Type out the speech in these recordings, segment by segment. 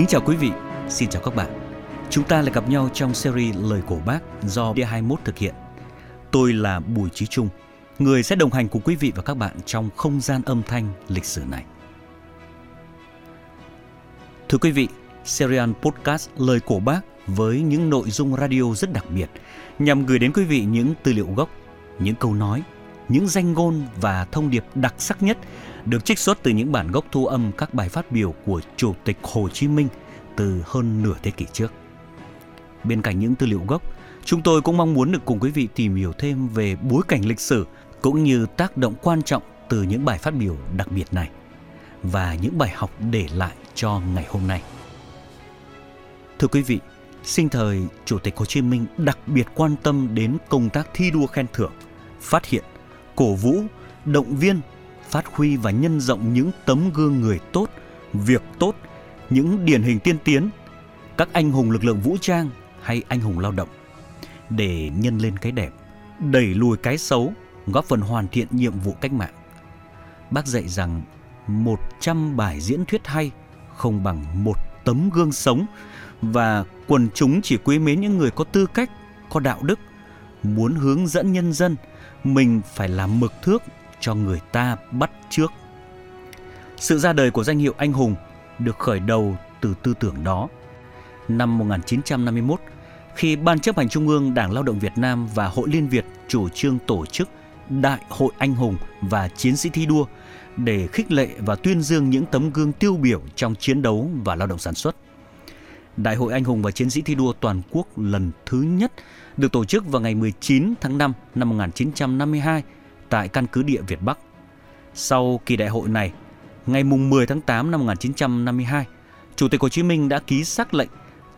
Kính chào quý vị, xin chào các bạn. Chúng ta lại gặp nhau trong series Lời Cổ Bác do D21 thực hiện. Tôi là Bùi Chí Trung, người sẽ đồng hành cùng quý vị và các bạn trong không gian âm thanh lịch sử này. Thưa quý vị, serial podcast Lời Cổ Bác với những nội dung radio rất đặc biệt nhằm gửi đến quý vị những tư liệu gốc, những câu nói, những danh ngôn và thông điệp đặc sắc nhất được trích xuất từ những bản gốc thu âm các bài phát biểu của Chủ tịch Hồ Chí Minh từ hơn nửa thế kỷ trước. Bên cạnh những tư liệu gốc, chúng tôi cũng mong muốn được cùng quý vị tìm hiểu thêm về bối cảnh lịch sử cũng như tác động quan trọng từ những bài phát biểu đặc biệt này và những bài học để lại cho ngày hôm nay. Thưa quý vị, sinh thời Chủ tịch Hồ Chí Minh đặc biệt quan tâm đến công tác thi đua khen thưởng, phát hiện, cổ vũ, động viên, phát huy và nhân rộng những tấm gương người tốt, việc tốt, những điển hình tiên tiến, các anh hùng lực lượng vũ trang hay anh hùng lao động để nhân lên cái đẹp, đẩy lùi cái xấu, góp phần hoàn thiện nhiệm vụ cách mạng. Bác dạy rằng 100 bài diễn thuyết hay không bằng một tấm gương sống và quần chúng chỉ quý mến những người có tư cách, có đạo đức, muốn hướng dẫn nhân dân, mình phải làm mực thước cho người ta bắt trước. Sự ra đời của danh hiệu anh hùng được khởi đầu từ tư tưởng đó. Năm 1951, khi Ban chấp hành Trung ương Đảng Lao động Việt Nam và Hội Liên Việt chủ trương tổ chức Đại hội Anh hùng và Chiến sĩ thi đua để khích lệ và tuyên dương những tấm gương tiêu biểu trong chiến đấu và lao động sản xuất. Đại hội Anh hùng và Chiến sĩ thi đua toàn quốc lần thứ nhất được tổ chức vào ngày 19 tháng 5 năm 1952 tại căn cứ địa Việt Bắc. Sau kỳ đại hội này, ngày 10 tháng 8 năm 1952, Chủ tịch Hồ Chí Minh đã ký sắc lệnh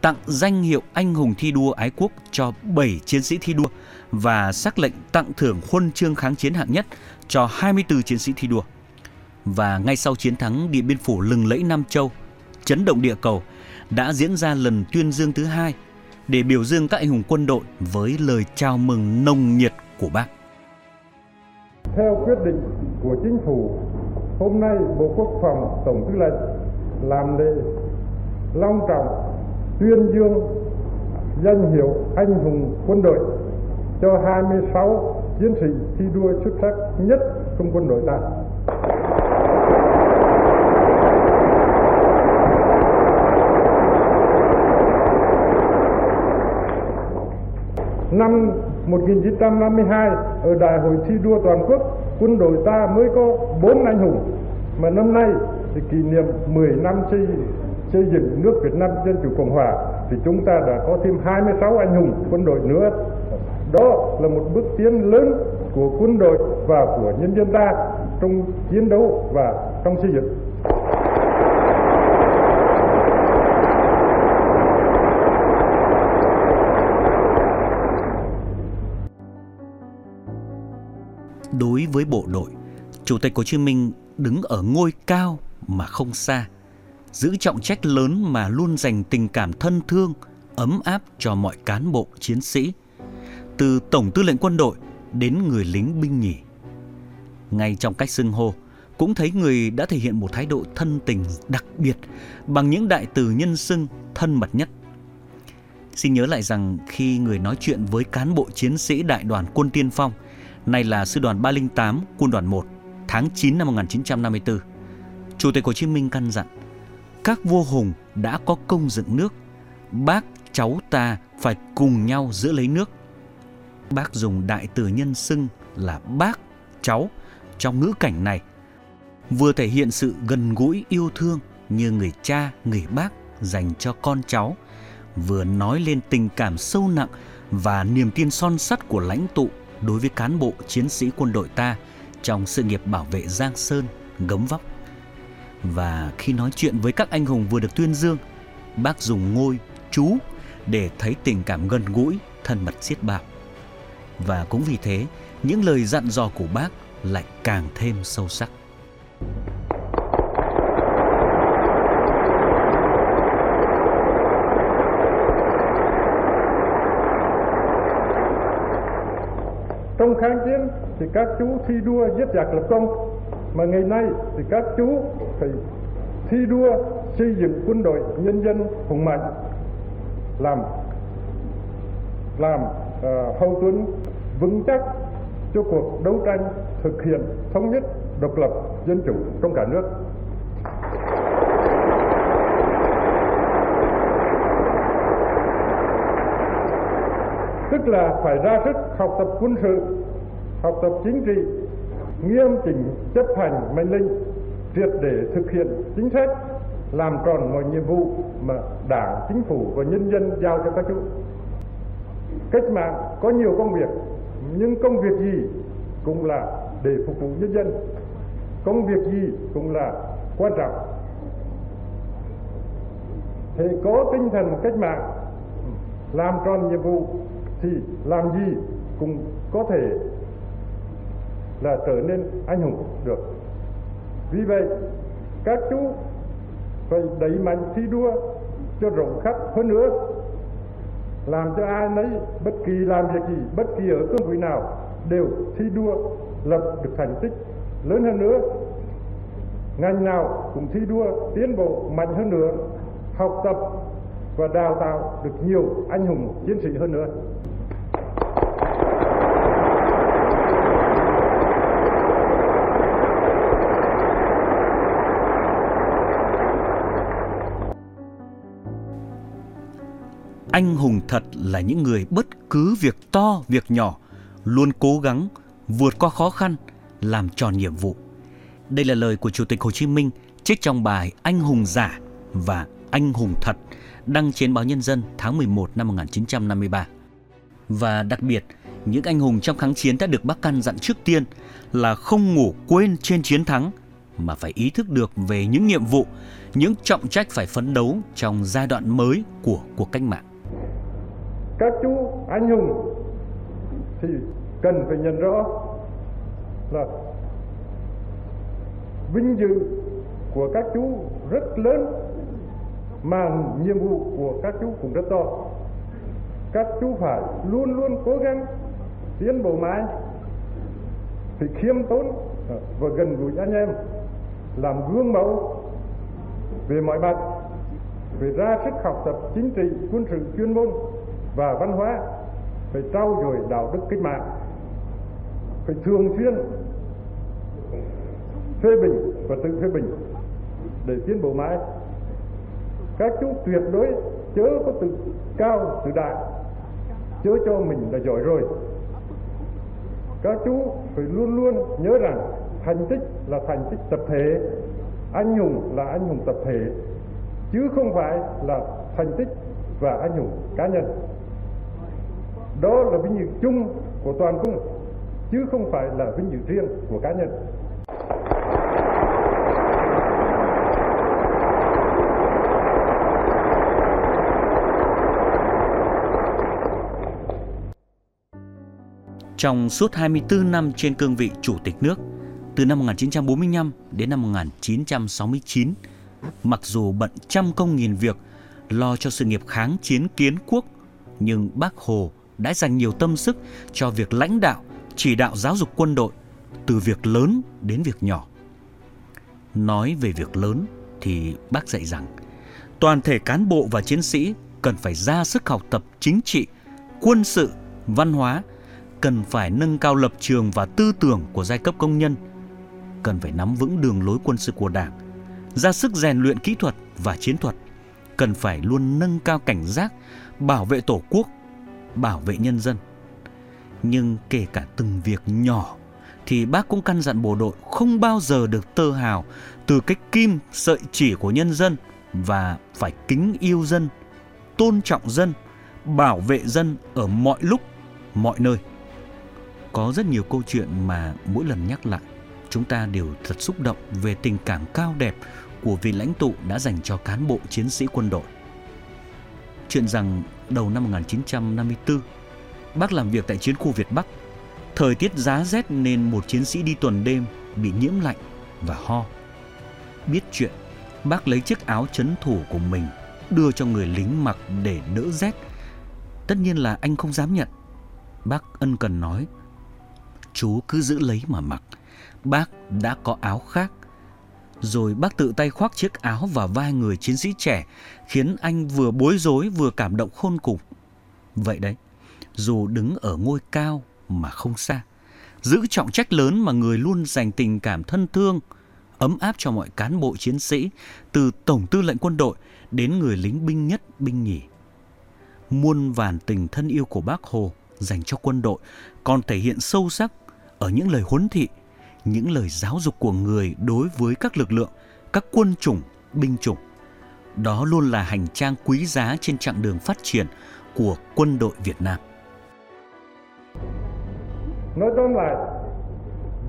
tặng danh hiệu anh hùng thi đua ái quốc cho 7 chiến sĩ thi đua và sắc lệnh tặng thưởng huân chương kháng chiến hạng nhất cho 24 chiến sĩ thi đua. Và ngay sau chiến thắng Điện Biên Phủ lừng lẫy Nam Châu, chấn động địa cầu, đã diễn ra lần tuyên dương thứ hai để biểu dương các anh hùng quân đội với lời chào mừng nồng nhiệt của bác. Theo quyết định của chính phủ, hôm nay Bộ Quốc phòng Tổng tư lệnh làm lễ long trọng tuyên dương danh hiệu anh hùng quân đội cho 26 chiến sĩ thi đua xuất sắc nhất trong quân đội ta. Năm 1952 ở Đại hội thi đua toàn quốc, quân đội ta mới có 4 anh hùng. Mà năm nay thì kỷ niệm 10 năm xây xây dựng nước Việt Nam Dân Chủ Cộng Hòa thì chúng ta đã có thêm 26 anh hùng quân đội nữa. Đó là một bước tiến lớn của quân đội và của nhân dân ta trong chiến đấu và trong xây dựng. Đối với bộ đội, Chủ tịch Hồ Chí Minh đứng ở ngôi cao mà không xa, giữ trọng trách lớn mà luôn dành tình cảm thân thương, ấm áp cho mọi cán bộ chiến sĩ, từ Tổng tư lệnh quân đội đến người lính binh nhì. Ngay trong cách xưng hô, cũng thấy người đã thể hiện một thái độ thân tình đặc biệt bằng những đại từ nhân xưng thân mật nhất. Xin nhớ lại rằng khi người nói chuyện với cán bộ chiến sĩ đại đoàn quân tiên phong, nay là sư đoàn 308 quân đoàn 1, tháng 9 năm 1954, Chủ tịch Hồ Chí Minh căn dặn các vua hùng đã có công dựng nước, bác cháu ta phải cùng nhau giữ lấy nước. Bác dùng đại từ nhân xưng là bác, cháu trong ngữ cảnh này vừa thể hiện sự gần gũi yêu thương như người cha, người bác dành cho con cháu, vừa nói lên tình cảm sâu nặng và niềm tin son sắt của lãnh tụ đối với cán bộ chiến sĩ quân đội ta trong sự nghiệp bảo vệ Giang Sơn, gấm vóc. Và khi nói chuyện với các anh hùng vừa được tuyên dương, bác dùng ngôi chú để thấy tình cảm gần gũi, thân mật xiết bạc. Và cũng vì thế, những lời dặn dò của bác lại càng thêm sâu sắc. Trong kháng chiến thì các chú thi đua giết giặc lập công. Mà ngày nay thì các chú phải thi đua xây dựng quân đội nhân dân hùng mạnh. Làm làm uh, hậu tuấn vững chắc cho cuộc đấu tranh thực hiện thống nhất độc lập dân chủ trong cả nước. Tức là phải ra sức học tập quân sự, học tập chính trị, nghiêm chỉnh chấp hành mệnh lệnh, triệt để thực hiện chính sách, làm tròn mọi nhiệm vụ mà đảng, chính phủ và nhân dân giao cho các chú cách mạng có nhiều công việc, nhưng công việc gì cũng là để phục vụ nhân dân. Công việc gì cũng là quan trọng. Thì có tinh thần cách mạng, làm tròn nhiệm vụ thì làm gì cũng có thể là trở nên anh hùng được. Vì vậy, các chú phải đẩy mạnh thi đua cho rộng khắp hơn nữa. Làm cho ai nấy, bất kỳ làm việc gì, bất kỳ ở cương vị nào đều thi đua lập được thành tích lớn hơn nữa. Ngành nào cũng thi đua tiến bộ mạnh hơn nữa, học tập và đào tạo được nhiều anh hùng chiến sĩ hơn nữa. Anh hùng thật là những người bất cứ việc to việc nhỏ luôn cố gắng vượt qua khó khăn làm tròn nhiệm vụ. Đây là lời của chủ tịch hồ chí minh trích trong bài anh hùng giả và anh hùng thật đăng trên báo nhân dân tháng 11 năm 1953 và đặc biệt những anh hùng trong kháng chiến đã được bác căn dặn trước tiên là không ngủ quên trên chiến thắng mà phải ý thức được về những nhiệm vụ, những trọng trách phải phấn đấu trong giai đoạn mới của cuộc cách mạng các chú anh hùng, thì cần phải nhận rõ là vinh dự của các chú rất lớn mà nhiệm vụ của các chú cũng rất to. Các chú phải luôn luôn cố gắng tiến bộ mãi thì khiêm tốn và gần gũi anh em, làm gương mẫu về mọi mặt, về ra sức học tập chính trị, quân sự chuyên môn và văn hóa, phải trau dồi đạo đức cách mạng, phải thường xuyên phê bình và tự phê bình để tiến bộ mãi. Các chú tuyệt đối chớ có tự cao tự đại, chớ cho mình là giỏi rồi. Các chú phải luôn luôn nhớ rằng thành tích là thành tích tập thể, anh hùng là anh hùng tập thể, chứ không phải là thành tích và anh hùng cá nhân đó là vinh dự chung của toàn quân chứ không phải là vinh dự riêng của cá nhân. Trong suốt 24 năm trên cương vị Chủ tịch nước, từ năm 1945 đến năm 1969, mặc dù bận trăm công nghìn việc lo cho sự nghiệp kháng chiến kiến quốc, nhưng Bác Hồ đã dành nhiều tâm sức cho việc lãnh đạo, chỉ đạo giáo dục quân đội, từ việc lớn đến việc nhỏ. Nói về việc lớn thì bác dạy rằng toàn thể cán bộ và chiến sĩ cần phải ra sức học tập chính trị, quân sự, văn hóa, cần phải nâng cao lập trường và tư tưởng của giai cấp công nhân, cần phải nắm vững đường lối quân sự của Đảng, ra sức rèn luyện kỹ thuật và chiến thuật, cần phải luôn nâng cao cảnh giác, bảo vệ Tổ quốc bảo vệ nhân dân. Nhưng kể cả từng việc nhỏ thì bác cũng căn dặn bộ đội không bao giờ được tơ hào từ cái kim sợi chỉ của nhân dân và phải kính yêu dân, tôn trọng dân, bảo vệ dân ở mọi lúc, mọi nơi. Có rất nhiều câu chuyện mà mỗi lần nhắc lại, chúng ta đều thật xúc động về tình cảm cao đẹp của vị lãnh tụ đã dành cho cán bộ chiến sĩ quân đội. Chuyện rằng đầu năm 1954, bác làm việc tại chiến khu Việt Bắc. Thời tiết giá rét nên một chiến sĩ đi tuần đêm bị nhiễm lạnh và ho. Biết chuyện, bác lấy chiếc áo chấn thủ của mình đưa cho người lính mặc để đỡ rét. Tất nhiên là anh không dám nhận. Bác ân cần nói, chú cứ giữ lấy mà mặc. Bác đã có áo khác. Rồi bác tự tay khoác chiếc áo vào vai người chiến sĩ trẻ, khiến anh vừa bối rối vừa cảm động khôn cùng. Vậy đấy, dù đứng ở ngôi cao mà không xa, giữ trọng trách lớn mà người luôn dành tình cảm thân thương, ấm áp cho mọi cán bộ chiến sĩ, từ Tổng tư lệnh quân đội đến người lính binh nhất, binh nhì. Muôn vàn tình thân yêu của bác Hồ dành cho quân đội còn thể hiện sâu sắc ở những lời huấn thị, những lời giáo dục của người đối với các lực lượng, các quân chủng, binh chủng. Đó luôn là hành trang quý giá trên chặng đường phát triển của quân đội Việt Nam. Nói tóm lại,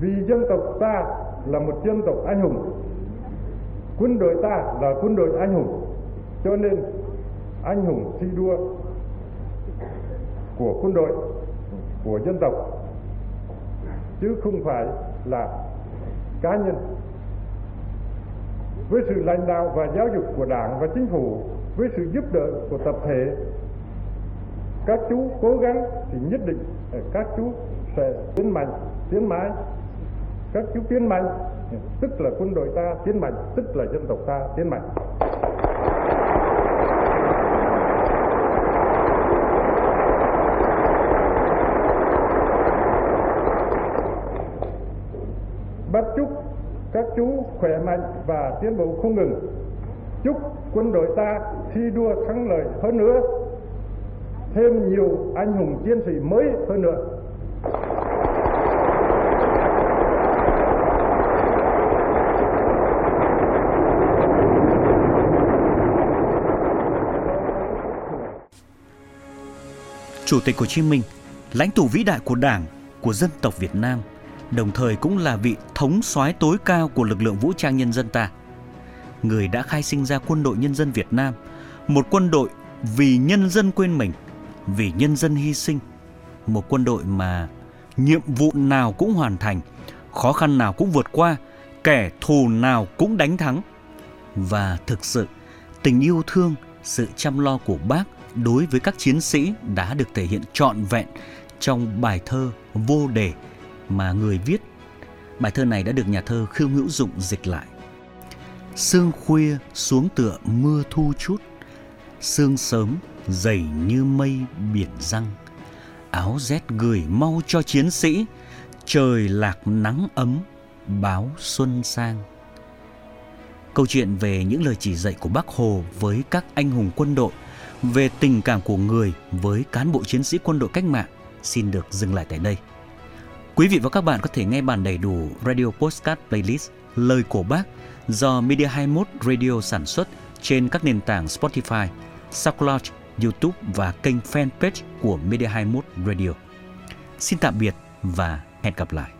vì dân tộc ta là một dân tộc anh hùng, quân đội ta là quân đội anh hùng, cho nên anh hùng thi đua của quân đội, của dân tộc, chứ không phải là cá nhân. Với sự lãnh đạo và giáo dục của Đảng và Chính phủ, với sự giúp đỡ của tập thể, các chú cố gắng thì nhất định các chú sẽ tiến mạnh tiến mãi các chú tiến mạnh tức là quân đội ta tiến mạnh tức là dân tộc ta tiến mạnh bắt chúc các chú khỏe mạnh và tiến bộ không ngừng. Chúc quân đội ta thi đua thắng lợi hơn nữa. Thêm nhiều anh hùng chiến sĩ mới hơn nữa. Chủ tịch Hồ Chí Minh, lãnh tụ vĩ đại của Đảng, của dân tộc Việt Nam, đồng thời cũng là vị thống soái tối cao của lực lượng vũ trang nhân dân ta. Người đã khai sinh ra quân đội nhân dân Việt Nam, một quân đội vì nhân dân quên mình, vì nhân dân hy sinh, một quân đội mà nhiệm vụ nào cũng hoàn thành, khó khăn nào cũng vượt qua, kẻ thù nào cũng đánh thắng. Và thực sự, tình yêu thương, sự chăm lo của bác đối với các chiến sĩ đã được thể hiện trọn vẹn trong bài thơ vô đề mà người viết. Bài thơ này đã được nhà thơ Khương Hữu Dụng dịch lại. Sương khuya xuống tựa mưa thu chút, sương sớm dày như mây biển răng. Áo rét gửi mau cho chiến sĩ, trời lạc nắng ấm, báo xuân sang. Câu chuyện về những lời chỉ dạy của Bác Hồ với các anh hùng quân đội về tình cảm của người với cán bộ chiến sĩ quân đội cách mạng xin được dừng lại tại đây. Quý vị và các bạn có thể nghe bản đầy đủ Radio Postcard Playlist Lời của Bác do Media 21 Radio sản xuất trên các nền tảng Spotify, SoundCloud, YouTube và kênh fanpage của Media 21 Radio. Xin tạm biệt và hẹn gặp lại.